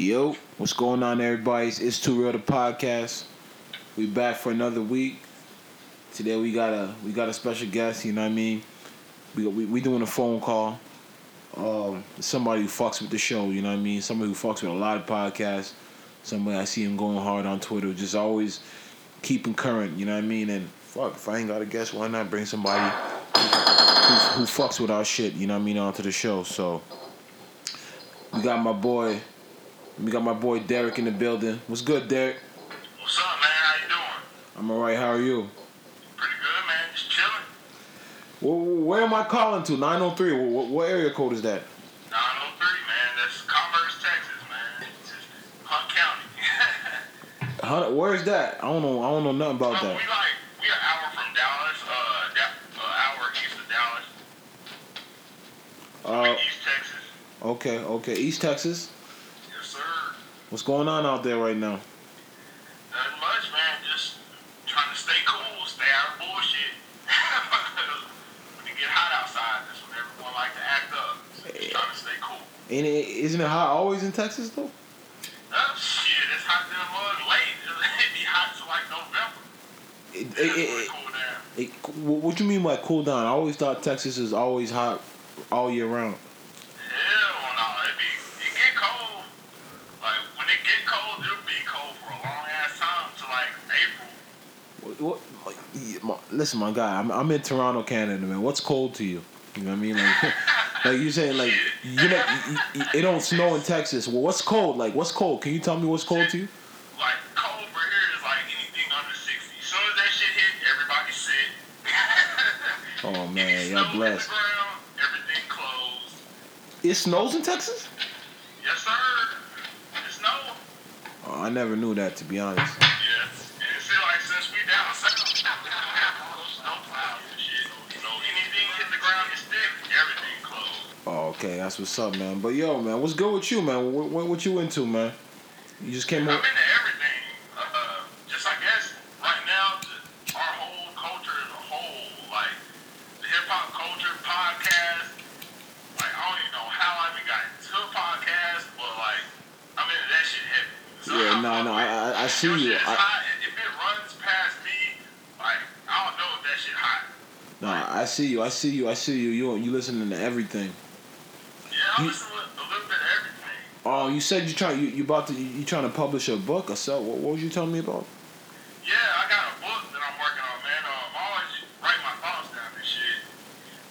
Yo, what's going on, everybody? It's Too Real the podcast. We back for another week. Today we got a we got a special guest. You know what I mean? We we, we doing a phone call. Um, somebody who fucks with the show. You know what I mean? Somebody who fucks with a lot of podcasts. Somebody I see him going hard on Twitter. Just always keeping current. You know what I mean? And fuck, if I ain't got a guest, why not bring somebody who, who, who fucks with our shit? You know what I mean? Onto the show. So we got my boy. We got my boy Derek in the building. What's good, Derek? What's up, man? How you doing? I'm alright. How are you? Pretty good, man. Just chilling. Where, where am I calling to? 903. What, what area code is that? 903, man. That's Commerce, Texas, man. It's just Hunt County. Hun- Where is that? I don't know. I don't know nothing about so that. we like we an hour from Dallas. Uh, da- uh hour east of Dallas. Uh, East Texas. okay, okay. East Texas. What's going on out there right now? Nothing much, man. Just trying to stay cool, stay out of bullshit. when it get hot outside, that's when everyone like to act up. So just eh. trying to stay cool. Ain't it, isn't it hot always in Texas though? Oh shit, it's hot mug late. It be hot till like November. It, it, it, cool down. what you mean by cool down? I always thought Texas is always hot all year round. Listen, my guy, I'm, I'm in Toronto, Canada, man. What's cold to you? You know what I mean? Like, like you saying, like you know, it don't snow in Texas. Well, what's cold? Like, what's cold? Can you tell me what's cold to you? Like cold for here is like anything under sixty. As soon as that shit hit, everybody sick. Oh man, y'all blessed. Ground, everything closed. It snows in Texas? Yes, sir. It snows. Oh, I never knew that, to be honest. Okay, that's what's up, man. But yo, man, what's good with you, man? What, what, what you into, man? You just came I'm into everything. Uh, just I guess right now, our whole culture as a whole, like the hip hop culture, podcast. Like I don't even know how I even got into a podcast, but like I'm into that shit heavy. So Yeah, I'm no, no, I, I, I see you. I, hot. If it runs past me, like I don't know if that shit hot. no, I see you. I see you. I see you. You, you listening to everything. You- listen to a little bit of everything. Oh, you said you trying. You, you about to. You, you trying to publish a book or so? What, what was you telling me about? Yeah, I got a book that I'm working on, man. Um, I always write my thoughts down and shit.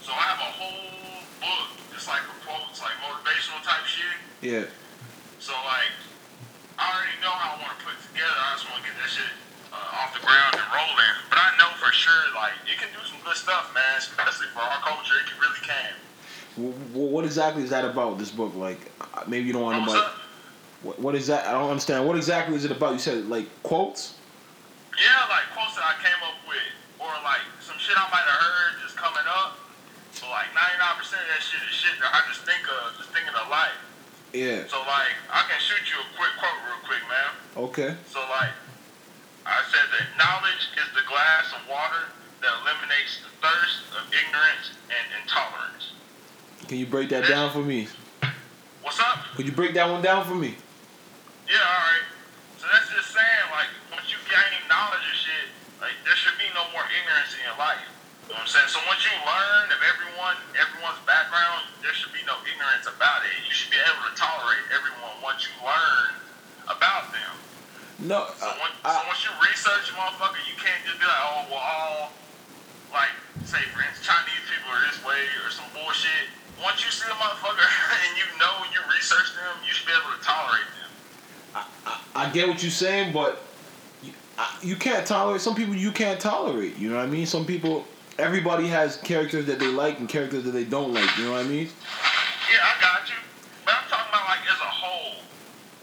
So I have a whole book, just like for quotes, like motivational type shit. Yeah. So like, I already know how I want to put it together. I just want to get that shit uh, off the ground and rolling. But I know for sure, like, it can do some good stuff, man. Especially for our culture, it really can. What, what exactly is that about? This book, like, uh, maybe you don't want to up? What, what is that? I don't understand. What exactly is it about? You said like quotes. Yeah, like quotes that I came up with, or like some shit I might have heard just coming up. So like 99% of that shit is shit that I just think of, just thinking of life. Yeah. So like, I can shoot you a quick quote real quick, man. Okay. So like, I said that knowledge is the glass of water that eliminates the thirst of ignorance and intolerance. Can you break that down for me? What's up? Could you break that one down for me? Yeah, alright. So that's just saying, like, once you gain knowledge of shit, like, there should be no more ignorance in your life. You know what I'm saying? So once you learn of everyone, everyone's background, there should be no ignorance about it. You should be able to tolerate everyone once you learn about them. No. So, when, so once you research a motherfucker, you can't just be like, oh, well, all, like, say, for instance, Chinese people are this way or some bullshit. Once you see a motherfucker and you know you research them, you should be able to tolerate them. I, I, I get what you're saying, but you, I, you can't tolerate. Some people you can't tolerate. You know what I mean? Some people. Everybody has characters that they like and characters that they don't like. You know what I mean? Yeah, I got you. But I'm talking about, like, as a whole.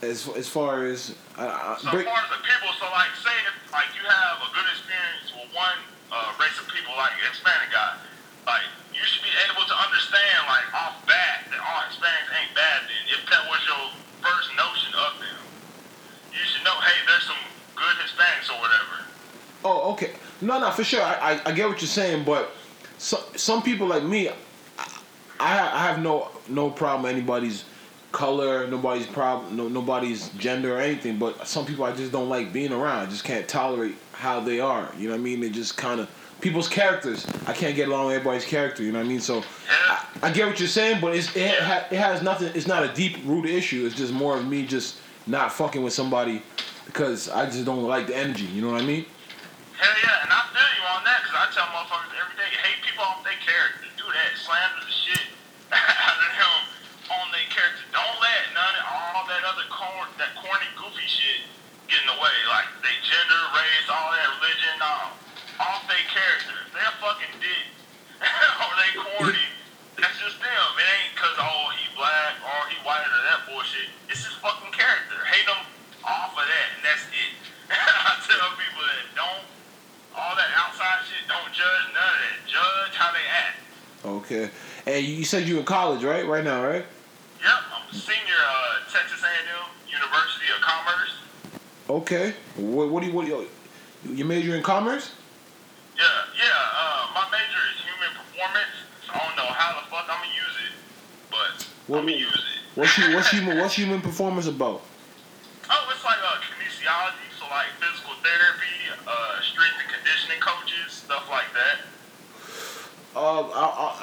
As as far as I, I, So break, far as the people, so, like, say if, like, you have a good experience with one uh, race of people, like Hispanic guy, like, you should be able to understand, like, off bat that all Hispanics ain't bad then. If that was your first notion of them. You should know, hey, there's some or whatever. Oh, okay. No, no, for sure. I, I, I get what you're saying, but some some people like me, I, I have no no problem with anybody's color, nobody's problem, no, nobody's gender or anything. But some people I just don't like being around. I just can't tolerate how they are. You know what I mean? They just kind of people's characters. I can't get along with everybody's character. You know what I mean? So I, I get what you're saying, but it's, it it has nothing. It's not a deep rooted issue. It's just more of me just not fucking with somebody because I just don't like the energy. You know what I mean? Hell yeah, and I feel you on that because I tell motherfuckers every day, hate people off their character. Do that, slander the shit out of them on their character. Don't let none of all that other corn, that corny, goofy shit get in the way. Like they gender, race, all that religion, all off their character. They're fucking dick or they corny. Okay. And you said you were in college, right? Right now, right? Yep, I'm a senior uh, Texas A&M University of Commerce. Okay. What, what do you what do you you major in commerce? Yeah, yeah. Uh, my major is human performance. So I don't know how the fuck I'm gonna use it, but What- I'm gonna use it. What's you, what's human what's human performance about?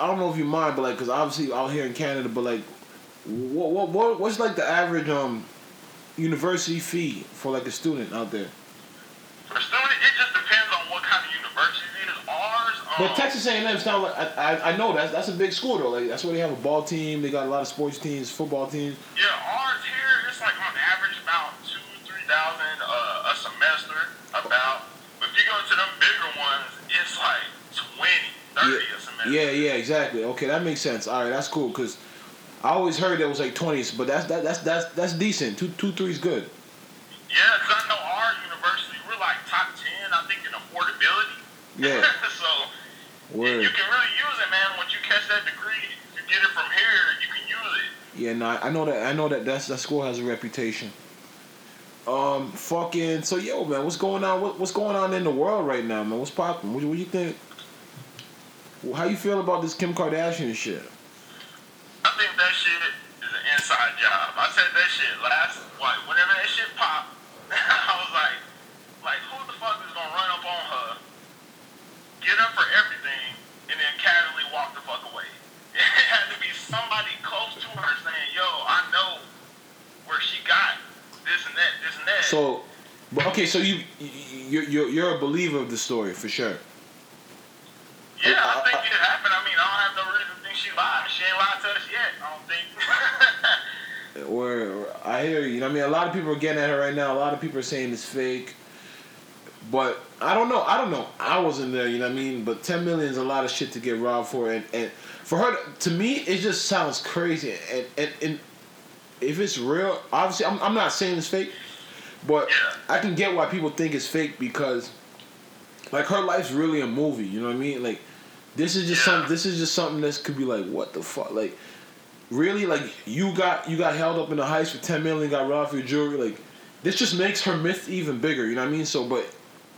I, don't know if you mind, but like, cause obviously out here in Canada, but like, what what what what's like the average um university fee for like a student out there? For student, it just depends on what kind of university it is. Ours, um, But Texas A&M is not like I, I I know that's that's a big school though. Like that's where they have a ball team. They got a lot of sports teams, football teams. Yeah, Yeah, yeah, exactly. Okay, that makes sense. All right, that's cool. Cause I always heard that was like twenties, but that's that, that's that's that's decent. Two two three's good. Yeah, because I know our university, we're like top ten, I think, in affordability. Yeah. so Word. you can really use it, man. Once you catch that degree, you get it from here, you can use it. Yeah, no, I I know that. I know that that's, that school has a reputation. Um, fucking. So yo, man, what's going on? What, what's going on in the world right now, man? What's popping? What, what you think? How you feel about this Kim Kardashian shit? I think that shit is an inside job. I said that shit last, like, whenever that shit popped, I was like, like, who the fuck is gonna run up on her, get her for everything, and then casually walk the fuck away? It had to be somebody close to her saying, yo, I know where she got this and that, this and that. So, but okay, so you you you're you're a believer of the story for sure. It happened. I mean, I don't have no reason to think she lied. She ain't lied to us yet. I don't think. Or I hear you. You know I mean? A lot of people are getting at her right now. A lot of people are saying it's fake. But I don't know. I don't know. I wasn't there. You know what I mean? But ten million is a lot of shit to get robbed for, and and for her to me, it just sounds crazy. And and, and if it's real, obviously, I'm I'm not saying it's fake, but I can get why people think it's fake because, like, her life's really a movie. You know what I mean? Like, this is just Yeah. some. This is just something that could be like, what the fuck, like. Really, like you got you got held up in the heist for ten million, got robbed for your jewelry. Like this just makes her myth even bigger. You know what I mean? So, but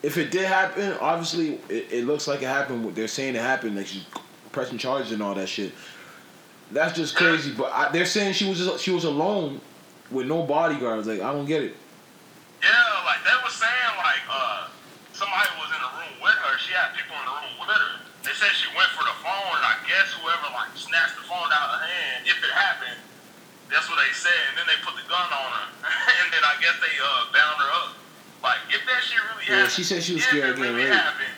if it did happen, obviously it, it looks like it happened. They're saying it happened, like she's pressing charges and all that shit. That's just crazy. But I, they're saying she was just, she was alone with no bodyguards. Like I don't get it. Yeah, like they was saying, like uh, somebody was in the room with her. She had people in the room with They said she went for the phone, and I guess whoever like snatched the phone out of her hand, if it happened, that's what they said. And then they put the gun on her, and then I guess they uh bound her up. Like if that shit really Yeah, happened, she said she was if scared again, really right? happened,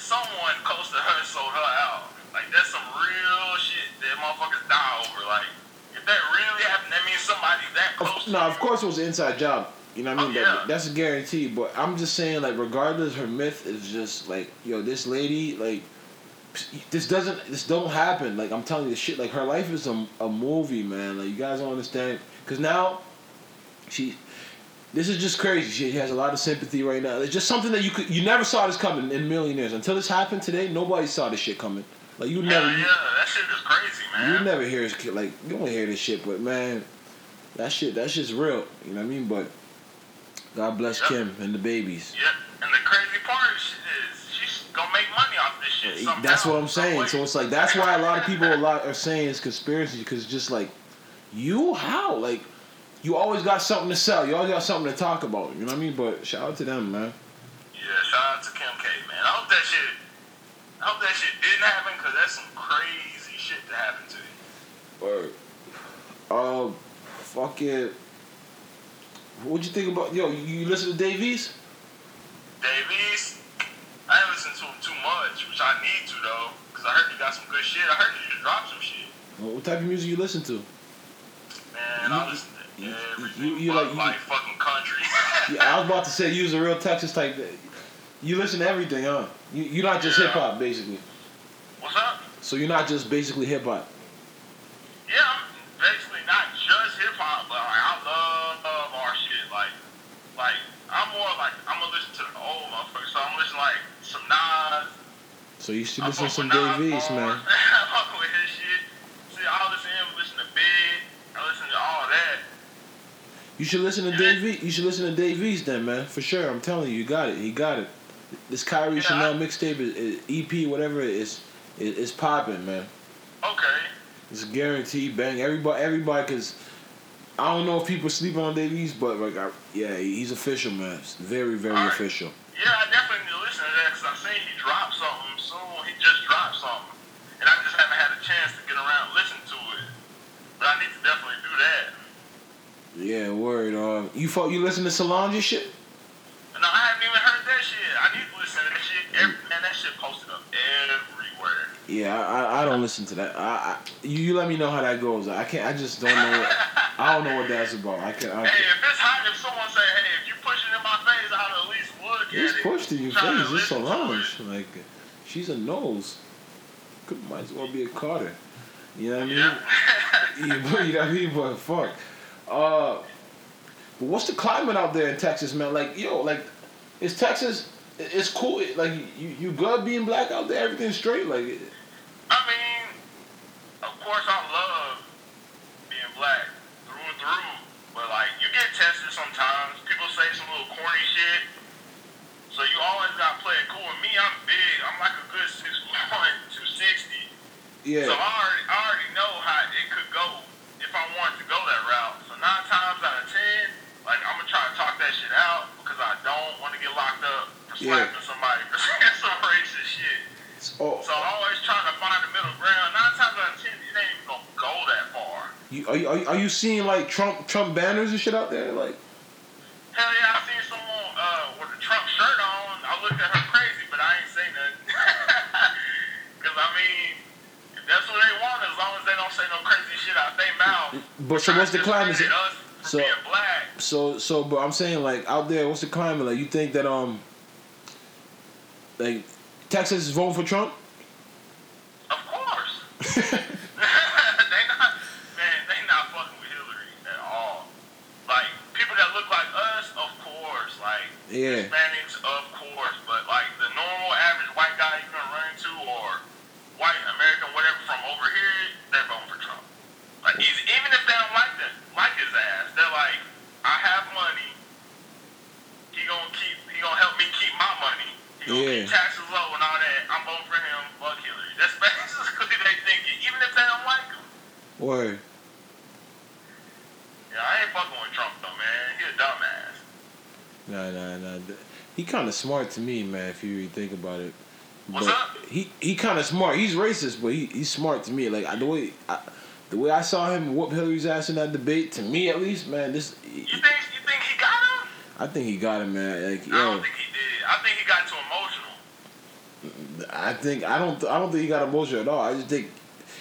someone close to her sold her out. Like that's some real shit that motherfuckers die over. Like if that really happened, that means somebody that Of, close. no, to of course it was an inside job. You know what I mean? Oh, That- that's a guarantee. But I'm just saying, like, regardless, her myth is just like, yo, this lady, like, this doesn't, this don't happen. Like, I'm telling you, this shit, like, her life is a, a movie, man. Like, you guys don't understand. Because now, she, this is just crazy. She has a lot of sympathy right now. It's just something that you could, you never saw this coming in millionaires until this happened today. Nobody saw this shit coming. Like, you never, yeah, that shit is crazy, man. you never hear this, like, you don't hear this shit. But man, that shit, that shit's real. You know what I mean? But God bless Yep. Kim and the babies. Yeah, and the crazy part is, That's what I'm saying. So it's like that's why a lot of people a lot are saying it's conspiracy because just like You how like you always got something to sell. You always got something to talk about. You know what I mean? But shout out to them, man. Yeah, shout out to Kim K, man. I hope that shit. I hope that shit didn't happen because that's some crazy shit to happen to you. Word. Uh, fuck it. What'd you think about yo? You, you listen to Dave East? Davies, I haven't listened to him too much, which I need to though, because I heard he got some good shit. I heard he just dropped some shit. What what type of music you listen to? Man, You- I listen to you- everything. you- you like- like, you- fucking country. Yeah, I was about to say you was a real Texas type. You listen to everything, huh? You you're not just Yeah. hip hop basically. What's up? So you're not just basically hip hop. Yeah, I'm basically not just hip hop, but like, I love, love our shit. Like, like I'm more like I'm gonna listen to the old motherfuckers. So I'm listening like some Nas. So you should listen to some Nas Dave East, man. I fuck with his shit. See, I listen to him. Listen to Big. I listen to all that. You should listen to Yeah. Dave East. You should listen to Dave East then, man. For sure. I'm telling you, you got it. He got it. This Kairi Yeah, Chanel mixtape, EP, whatever it is, is, is popping, man. Okay. It's guaranteed bang. Everybody, everybody, cause I don't know if people sleep on Dave East, but like, I, yeah, he's official, man. It's very, very Alright. official. Yeah, I definitely need to listen to that because I seen he dropped something soon. He just dropped something, and I just haven't had a chance to get around and listen to it. But I need to definitely do that. Yeah, word. Uh, you thought you listen to Solange shit? No, I haven't even heard that shit. I need to listen to that shit. Every, man, that shit posted up everywhere. Yeah, I, I, don't listen to that. I, I you, you let me know how that goes. I can't. I just don't know. What, I don't know what that's about. I can. I Hey, it's pushed in your face. It's to Solange. Like, she's a nose. Could might as well be a Carter. You know what I mean? Yeah. you, you know what I mean? But fuck. Uh, but what's the climate out there in Texas, man? Like, yo, like, is Texas? It's cool. Like, you you good being black out there? Everything's straight. Like, I mean, of course, I love being black through and through. But like, you get tested sometimes. People say some little corny shit. So you always gotta play it cool. And me, I'm big. I'm like a good 6'1", 260. Yeah. So I already, I already know how it could go if I wanted to go that route. So nine times out of ten, like I'm gonna try to talk that shit out because I don't want to get locked up for Yeah. slapping somebody for saying some racist shit. Oh, So I'm always trying to find the middle ground. Nine times out of ten, it ain't even gonna go that far. are you are you, are you seeing like Trump Trump banners and shit out there? Like, But so what's the climate? So- So so, but I'm saying like out there, what's the climate like? You think that um, like Texas is voting for Trump? Of course. they not man, they not fucking with Hillary at all. Like people that look like us, of course. Like Yeah. Hispanics, Yeah. taxes low and all that. I'm voting for him, fuck Hillary. That's basically they thinking, even if they don't like him. Word. Yeah, I ain't fucking with Trump though, man. He a dumbass. Nah, nah, nah. He kind of smart to me, man. If you really think about it. What's But up? He he kind of smart. He's racist, but he he's smart to me. Like I, the way I, the way I saw him whoop Hillary's ass in that debate, to me at least, man. This You think you think he got him? I think he got him, man. Like I yo, don't think he did. I think he got too emotional. I think I don't I don't think he got emotional at all. I just think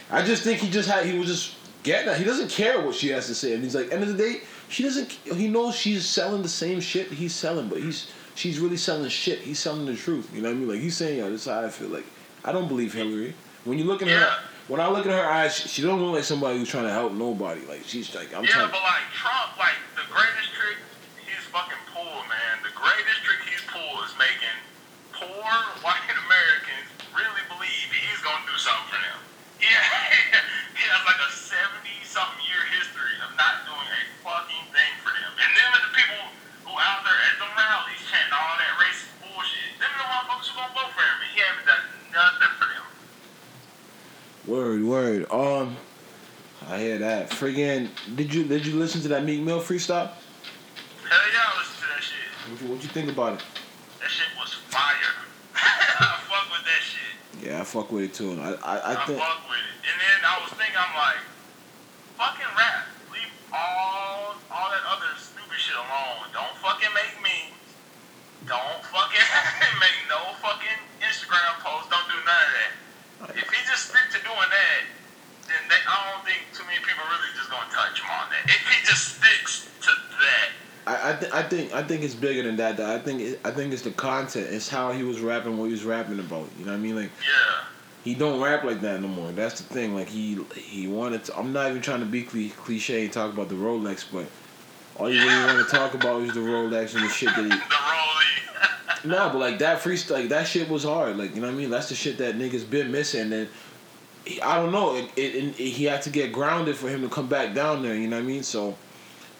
I just think he just had he was just getting that. He doesn't care what she has to say, and he's like, end of the day, she doesn't. He knows she's selling the same shit he's selling, but he's she's really selling shit. He's selling the truth. You know what I mean? Like he's saying, yo, this is how I feel. Like I don't believe Hillary. When you look in her, when I look in her eyes, she, she don't look like somebody who's trying to help nobody. Like she's like, I'm yeah, trying. but like Trump, like the greatest trick he's fucking pulled, man. The greatest trick he's pulled is making poor white Americans really believe he's gonna do something for them. Yeah, he has like a seventy something year history of not doing a fucking thing for them. And them are the people who out there at the rallies chanting all that racist bullshit. Them are the motherfuckers who gonna vote for him, and he haven't done nothing for them. Word, word. Um, I hear that. Friggin' did you did you listen to that Meek Mill freestyle? Hell yeah, I listen to that shit. What you, what you think about it? That shit was fire. I fuck with that shit. Yeah, I fuck with it too. I I, I, think with it. And then I was thinking, I'm like, fucking rap. Leave all all that other stupid shit alone. Don't fucking make me. Don't fucking make no fucking Instagram posts. Don't do none of that. If he just stick to doing that, then they, I don't think too many people really just gonna touch him on that. If he just sticks to that. I I, th- I think I think it's bigger than that. Though. I think it, I think it's the content. It's how he was rapping, what he was rapping about. You know what I mean? Like Yeah. He don't rap like that no more. That's the thing. Like he he wanted. To, I'm not even trying to be cliche and talk about the Rolex, but all you really want to talk about is the Rolex and the shit that he. The Rollie. Nah, but like that freestyle, like that shit was hard. Like you know what I mean? That's the shit that niggas been missing. And he, I don't know. It, it, it, he had to get grounded for him to come back down there. You know what I mean? So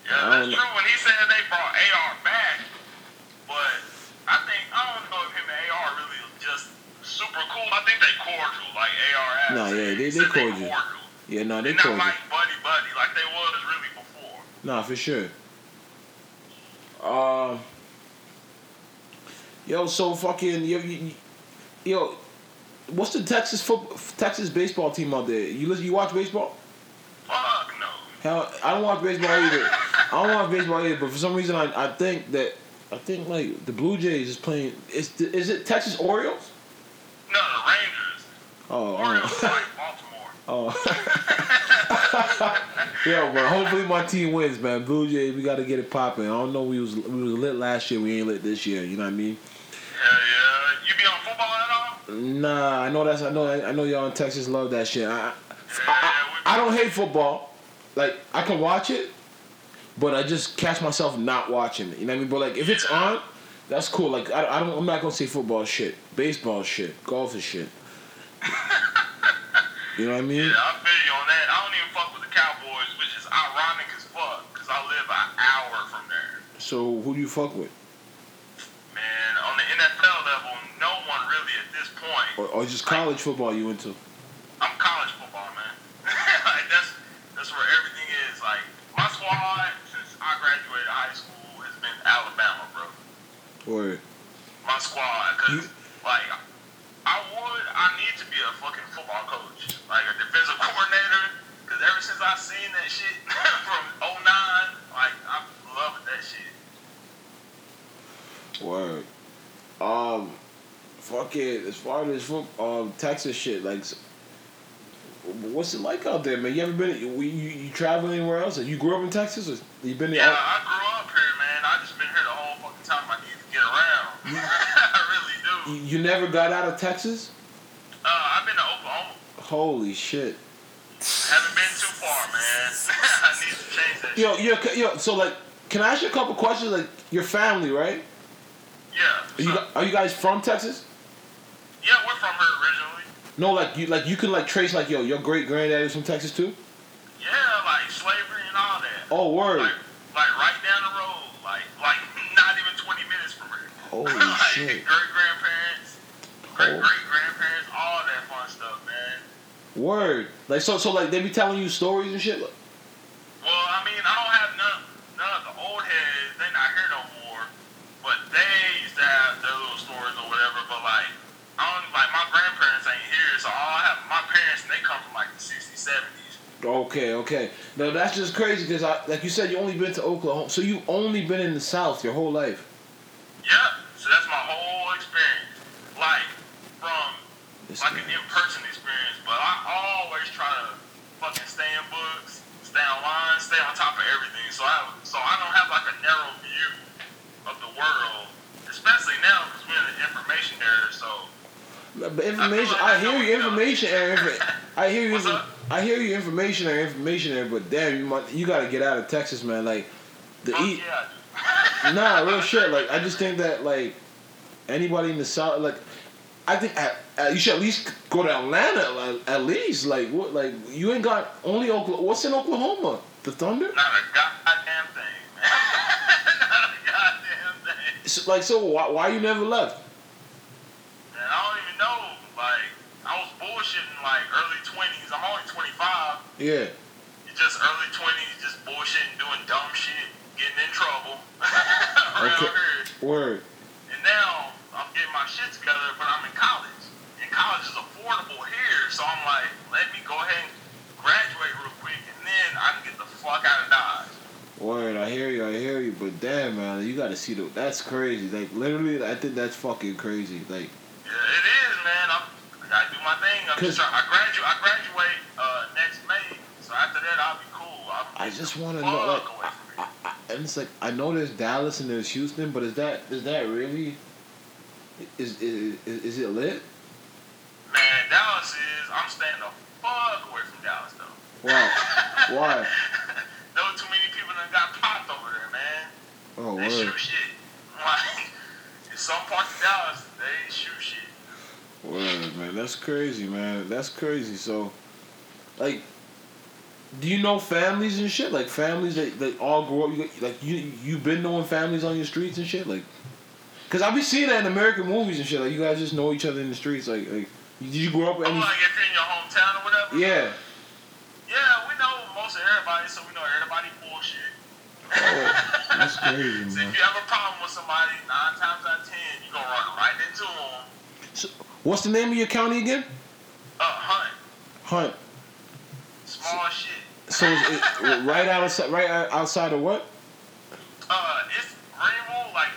Yeah, that's true. When he said they brought AR back, but I think I don't know if him and AR really just super cool. I think they cordial, like AR. has Nah, yeah, they- He they said cordial. yeah, no, they They're not cordial. like buddy buddy like they was really before. Nah, for sure. Um. yo, so fucking yo, yo, what's the Texas foot, Texas baseball team out there? You listen, you watch baseball? Fuck no. Hell, I don't watch baseball either. I don't watch baseball either, but for some reason, I, I think that I think like the Blue Jays is playing. Is is it Texas Orioles? No, the Rangers. Oh, Orioles oh, like Baltimore. oh. Yo, but hopefully my team wins, man. Blue Jays, we got to get it popping. I don't know, we was we was lit last year. We ain't lit this year. You know what I mean? Hell yeah. You be on football at all? Nah, I know that's I know I know y'all in Texas love that shit. I, I, Yeah, I, we I don't hate football. Like I can watch it, but I just catch myself not watching it. You know what I mean? But like if it's on, that's cool. Like I, I don't I'm not gonna say football shit, baseball shit, golf is shit. You know what I mean? Yeah, I feel you on that. I don't even fuck with the Cowboys, which is ironic as fuck, because I live an hour from there. So who do you fuck with? Man, on the NFL level, no one really at this point. Or, or just college football you into? I'm college football, man. like that's that's where everything is. Like my squad since I graduated high school has been Alabama, bro. Or My squad, cause You- like I would, I need to be a fucking football coach, like a defensive coordinator. Cause ever since I seen that shit from 09, like I'm loving that shit. Word. Um, fuck it. As far as um, Texas shit, like, what's it like out there, man? You ever been? You, you, you travel anywhere else? You grew up in Texas, or you been there? Yeah, I grew up You, never got out of Texas? Uh, I've been to Oklahoma. Holy shit. Haven't been too far, man. I need to change that. Yo, shit. yo, yo. So like, can I ask you a couple questions? Like, your family, right? Yeah. Are you, are you guys from Texas? yeah, we're from here originally. No, like you, like you can like trace like yo, your great granddad is from Texas too. Yeah, like slavery and all that. Oh, word. Like, like right down the road. Like, like not even 20 minutes from here. Holy like, shit. Great grandparents, great great grandparents, all that fun stuff, man. Word. Like so, so like they be telling you stories and shit. Well, I mean, I don't have none, none of the old heads. They not here no more. But they used to have their little stories or whatever. But like, I don't like my grandparents ain't here, so all I have my parents, and they come from like the 60s, 70s. Okay, okay. No, that's just crazy because, like you said, you only been to Oklahoma, so you only been in the South your whole life. Yeah, So that's my whole experience. Like from This like an in-person experience. But I always try to fucking stay in books, stay online, stay on top of everything. So I so I don't have like a narrow view of the world, especially now because we're in the information era. So But information, I hear you. Information era. I hear you. I hear you. Information era. Information era. But damn, you might, you gotta get out of Texas, man. Like the fuck oh, eat. yeah, Nah, real shit. Like I just think that like anybody in the South, like I think at, at, you should at least go to Atlanta. Like, at least, like what? Like you ain't got only Oklahoma. What's in Oklahoma? The Thunder. Not a goddamn thing, man. Not a goddamn thing. So, like so, why, why you never left? Man, I don't even know. Like, I was bullshitting like early 20s. I'm only 25. Yeah. You just, early twenties, just bullshitting, doing dumb shit, getting in trouble around Okay. here. Word. And now I'm my shit together, but I'm in college. And college is affordable here, so I'm like, let me go ahead and graduate real quick, and then I can get the fuck out of Dodge. Word, I hear you, I hear you, but damn, man, you gotta see the. That's crazy. Like literally, I think that's fucking crazy. Like, Yeah, it is, man. I'm, I gotta do my thing. I'm just trying. I graduate. I graduate uh, next May, so after that I'll be cool. I'll I just want to know, like, I. I, and it's like I know there's Dallas and there's Houston, but is that is that really? Is is is, it lit? Man, Dallas is. I'm staying the fuck away from Dallas though. Why? Why? no too many people that got popped over there, man. Oh They word, shoot shit. Like in some parts of Dallas, they shoot shit. word, man. That's crazy, man. That's crazy. So, like, do you know families and shit? Like families that like all grew up. Like you you've been knowing families on your streets and shit. Like, cause I be seeing that in American movies and shit. Like you guys just know each other in the streets. Like like. Did you grow up with Oh, like if you're in your hometown or whatever. Yeah. Yeah, we know most of everybody, so we know everybody bullshit. Oh, that's crazy, So if you have a problem with somebody, nine times out of ten, you gonna run right into them. So, what's the name of your county again? Uh, hunt, Hunt. small shit. So it right outside, right outside of what? Uh, it's Greenville. Like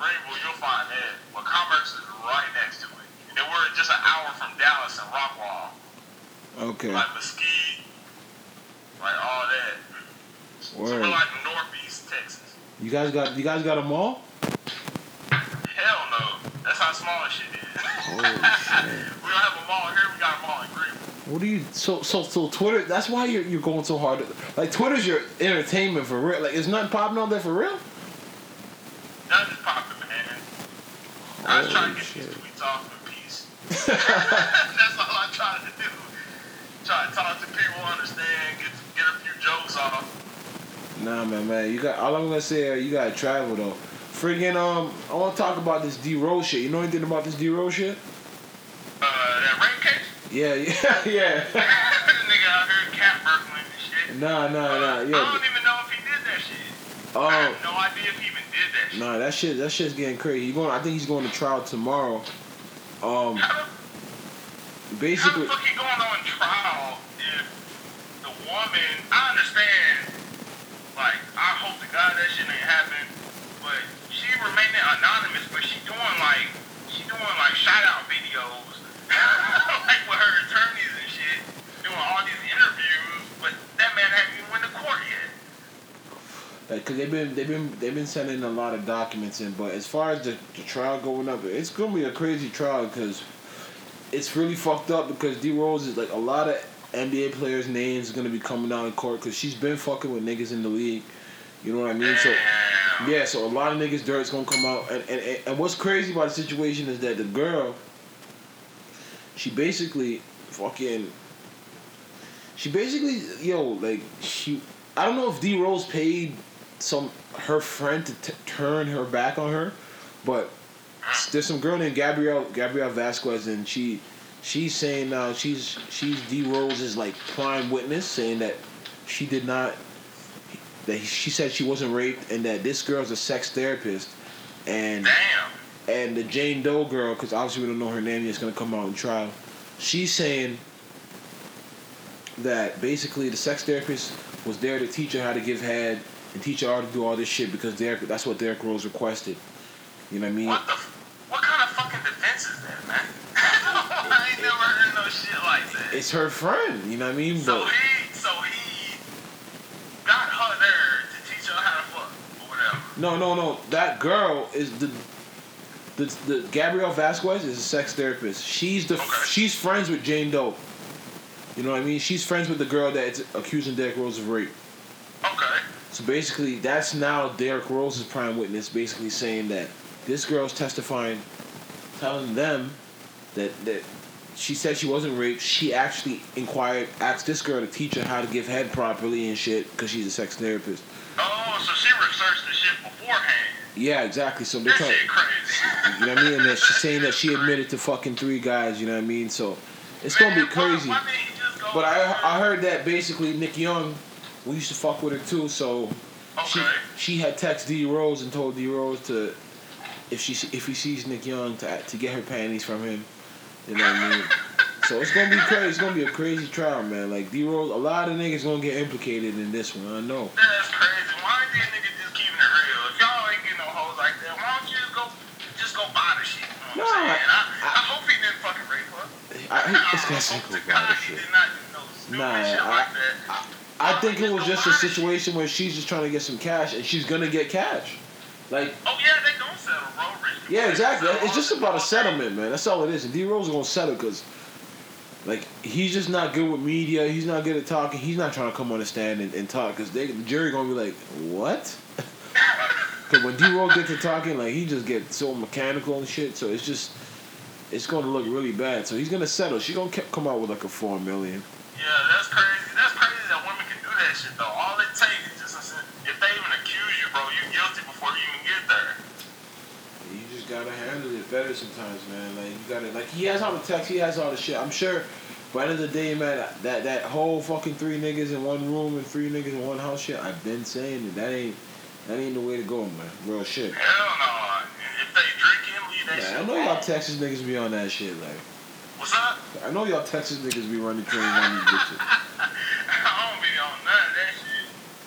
Greenville, you'll find that. But Commerce is right next to it. And then we're just an hour from Dallas and Rockwall, Okay. like Mesquite, like all that. So Word. we're like northeast Texas. You guys got you guys got a mall? Hell no. That's how small shit is. Oh shit. we don't have a mall here. We got a mall in Greenville. What do you so so so Twitter? That's why you're you're going so hard. Like Twitter's your entertainment for real. Like, is nothing popping on there for real? That just popping, man. I was trying to get Holy these tweets off in peace. That's all I'm trying to do. Try to talk to people, understand, get get a few jokes off. Nah, man, man. You got all I'm gonna say. uh, You gotta travel though. Friggin' um, I want to talk about this D Rose shit. You know anything about this D Rose shit? Uh, that rape case? Yeah, yeah, yeah. Nigga out here cat burgling and shit. nah, nah, nah. Uh, I don't even know if he did that shit. I Oh, have no idea if he even did that shit. Nah. That shit. That shit's getting crazy. He going. I think he's going to trial tomorrow. Um, the, how basically. the fuck he going on trial if the woman, I understand, like, hope to God that shit ain't happen, but she remaining anonymous, but she doing like, she doing like shout out videos, like with her attorneys and shit, doing all these interviews, but that man hasn't even went to court yet. Like, cause they've been they've been they've been sending a lot of documents in, but as far as the, the trial going up, it's gonna be a crazy trial because it's really fucked up because D Rose is like a lot of NBA players' names are gonna be coming out in court because she's been fucking with niggas in the league. You know what I mean? So yeah, so a lot of niggas' dirt's gonna come out, and and, and, and what's crazy about the situation is that the girl, she basically fucking, she basically yo like she, I don't know if D Rose paid some her friend to t- turn her back on her, but there's some girl named Gabrielle Gabrielle Vasquez, and she she's saying now she's she's D Rose's like prime witness, saying that she did not that she said she wasn't raped, and that this girl's a sex therapist, and Damn. and the Jane Doe girl, because obviously we don't know her name is gonna come out in trial. She's saying that basically the sex therapist was there to teach her how to give head and teach how to do all this shit because Derek, that's what Derrick Rose requested. You know what I mean? What the? What kind of fucking defense is that, man? I ain't never heard no shit like that. It's her friend. You know what I mean? So But he, so he got her there to teach her how to fuck or whatever. no, no, no. That girl is the. The, the Gabrielle Vasquez is a sex therapist. She's the Okay. she's friends with Jane Doe. You know what I mean? She's friends with the girl that's accusing Derrick Rose of rape. So basically, that's now Derrick Rose's prime witness, basically saying that this girl's testifying, telling them that that she said she wasn't raped. She actually inquired, asked this girl to teach her how to give head properly and shit, because she's a sex therapist. Oh, so she researched the shit beforehand. Yeah, exactly. So they're trying, shit crazy. you know what I mean? And that she's saying that she admitted to fucking three guys. You know what I mean? So it's gonna be why- crazy. why didn't he just go But I? I heard that basically Nick Young we used to fuck with her too. So she Okay. she had text D Rose and told D Rose to if she if he sees Nick Young to to get her panties from him. You know what I mean? So it's gonna be crazy. It's gonna be a crazy trial, man. Like D Rose, a lot of niggas gonna get implicated in this one. I know. That's crazy. Why these niggas just keeping it real? If y'all ain't getting no hoes like that, why don't you just go just go buy the shit? You know what I'm No, saying? I, I, I- hope he didn't fucking rape her. I, it's I gonna hope to God he did not do no stupid Nah, shit I- like that. I think it was just a situation where she's just trying to get some cash and she's gonna get cash. Like, Oh yeah, they don't settle, bro. Rich yeah, exactly. It's just about a settlement, man. That's all it is. And D Rose is gonna settle because, like, he's just not good with media. He's not good at talking. He's not trying to come on the stand and, and talk because the jury gonna be like, what? Because when D Rose gets to talking, like, he just gets so mechanical and shit. So it's just, it's gonna look really bad. So he's gonna settle. She gonna come out with like a four million. Yeah. That's crazy shit though. All it takes is just a, if they even accuse you, bro, you guilty before you even get there. You just gotta handle it better sometimes, man. Like you gotta, like he has all the text, he has all the shit. I'm sure. By the end of the day, man, that that whole fucking three niggas in one room and three niggas in one house shit. I've been saying it. That ain't that ain't the way to go, man. Real shit. Hell no. If they drinking, leave that Man, shit I know y'all Texas niggas be on that shit. Like What's up? I know y'all Texas niggas be running trains on these bitches.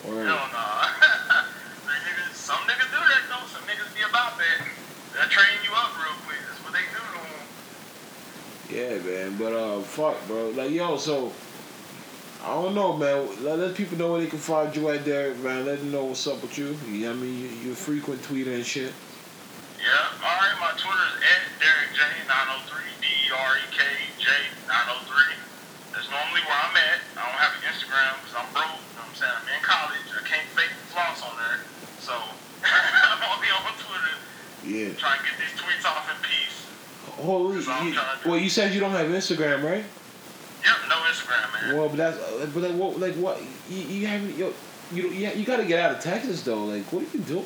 Or, Hell no. Niggas, some niggas do that though. Some niggas be about that. They'll train you up real quick. That's what they do to them. yeah, man. But uh, fuck, bro. Like yo, so. I don't know, man. Let, let people know where they can find you at there, man. Let them know what's up with you. You know what I mean? You, you're a frequent tweeter and shit. Yeah. All right. Trying to get these tweets off in peace. Holy. That's all I'm You, trying to do. well, you said you don't have Instagram, right? Yep. No Instagram, man. Well, but that's uh, but like what like what you, you haven't yo you you, you got to get out of Texas though. Like what are you doing?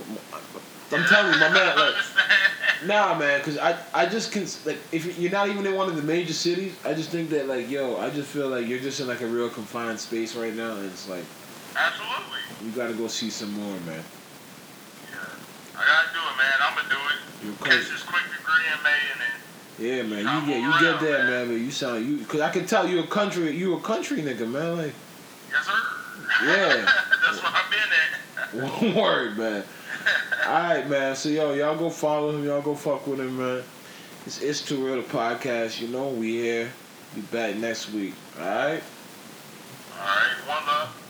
I'm telling you, my man. Like, nah, man, because I I just can like if you're not even in one of the major cities, I just think that like yo, I just feel like you're just in like a real confined space right now, and it's like Absolutely. you got to go see some more, man. Yeah. I gotta do it, man. I'm gonna do it. You're Catch this quick degree and then. Yeah, man, you get you get there, man. man. You sound you because I can tell you a country you a country nigga, man. Like Yes, sir. Yeah. That's what I've been at. one word, man. All right, man. So yo, y'all go follow him. Y'all go fuck with him, man. It's it's too real the podcast. You know we here. Be back next week. All right. All right. One love.